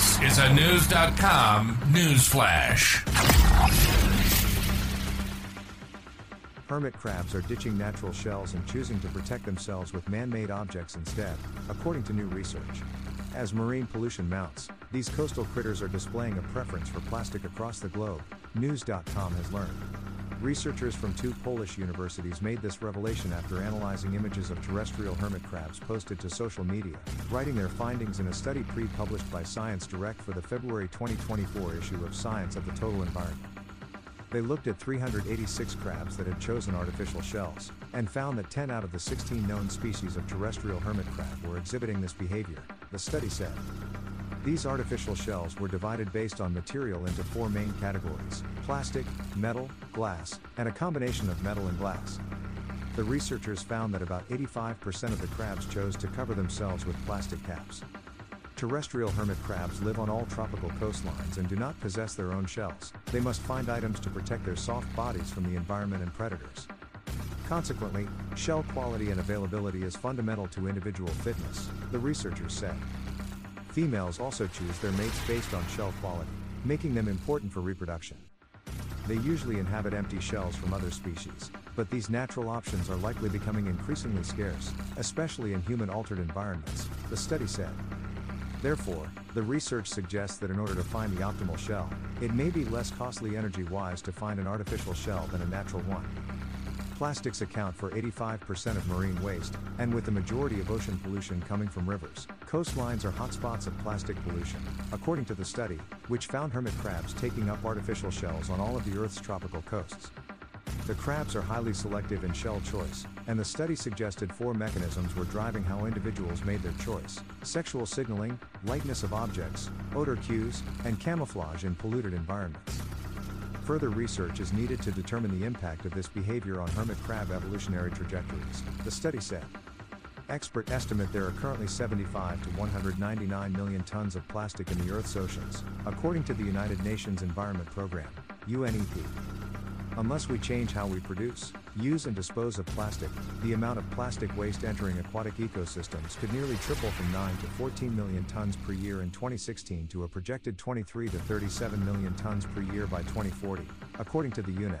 This is a News.com news flash. Hermit crabs are ditching natural shells and choosing to protect themselves with man made objects instead, according to new research. As marine pollution mounts, these coastal critters are displaying a preference for plastic across the globe, News.com has learned. Researchers from two Polish universities made this revelation after analyzing images of terrestrial hermit crabs posted to social media, writing their findings in a study pre published by Science Direct for the February 2024 issue of Science of the Total Environment. They looked at 386 crabs that had chosen artificial shells, and found that 10 out of the 16 known species of terrestrial hermit crab were exhibiting this behavior, the study said. These artificial shells were divided based on material into four main categories plastic, metal, glass, and a combination of metal and glass. The researchers found that about 85% of the crabs chose to cover themselves with plastic caps. Terrestrial hermit crabs live on all tropical coastlines and do not possess their own shells. They must find items to protect their soft bodies from the environment and predators. Consequently, shell quality and availability is fundamental to individual fitness, the researchers said. Females also choose their mates based on shell quality, making them important for reproduction. They usually inhabit empty shells from other species, but these natural options are likely becoming increasingly scarce, especially in human altered environments, the study said. Therefore, the research suggests that in order to find the optimal shell, it may be less costly energy wise to find an artificial shell than a natural one. Plastics account for 85% of marine waste, and with the majority of ocean pollution coming from rivers, coastlines are hotspots of plastic pollution, according to the study, which found hermit crabs taking up artificial shells on all of the Earth's tropical coasts. The crabs are highly selective in shell choice, and the study suggested four mechanisms were driving how individuals made their choice sexual signaling, lightness of objects, odor cues, and camouflage in polluted environments. Further research is needed to determine the impact of this behavior on hermit crab evolutionary trajectories, the study said. Experts estimate there are currently 75 to 199 million tons of plastic in the Earth's oceans, according to the United Nations Environment Programme, UNEP. Unless we change how we produce, use and dispose of plastic, the amount of plastic waste entering aquatic ecosystems could nearly triple from 9 to 14 million tons per year in 2016 to a projected 23 to 37 million tons per year by 2040, according to the UNEP.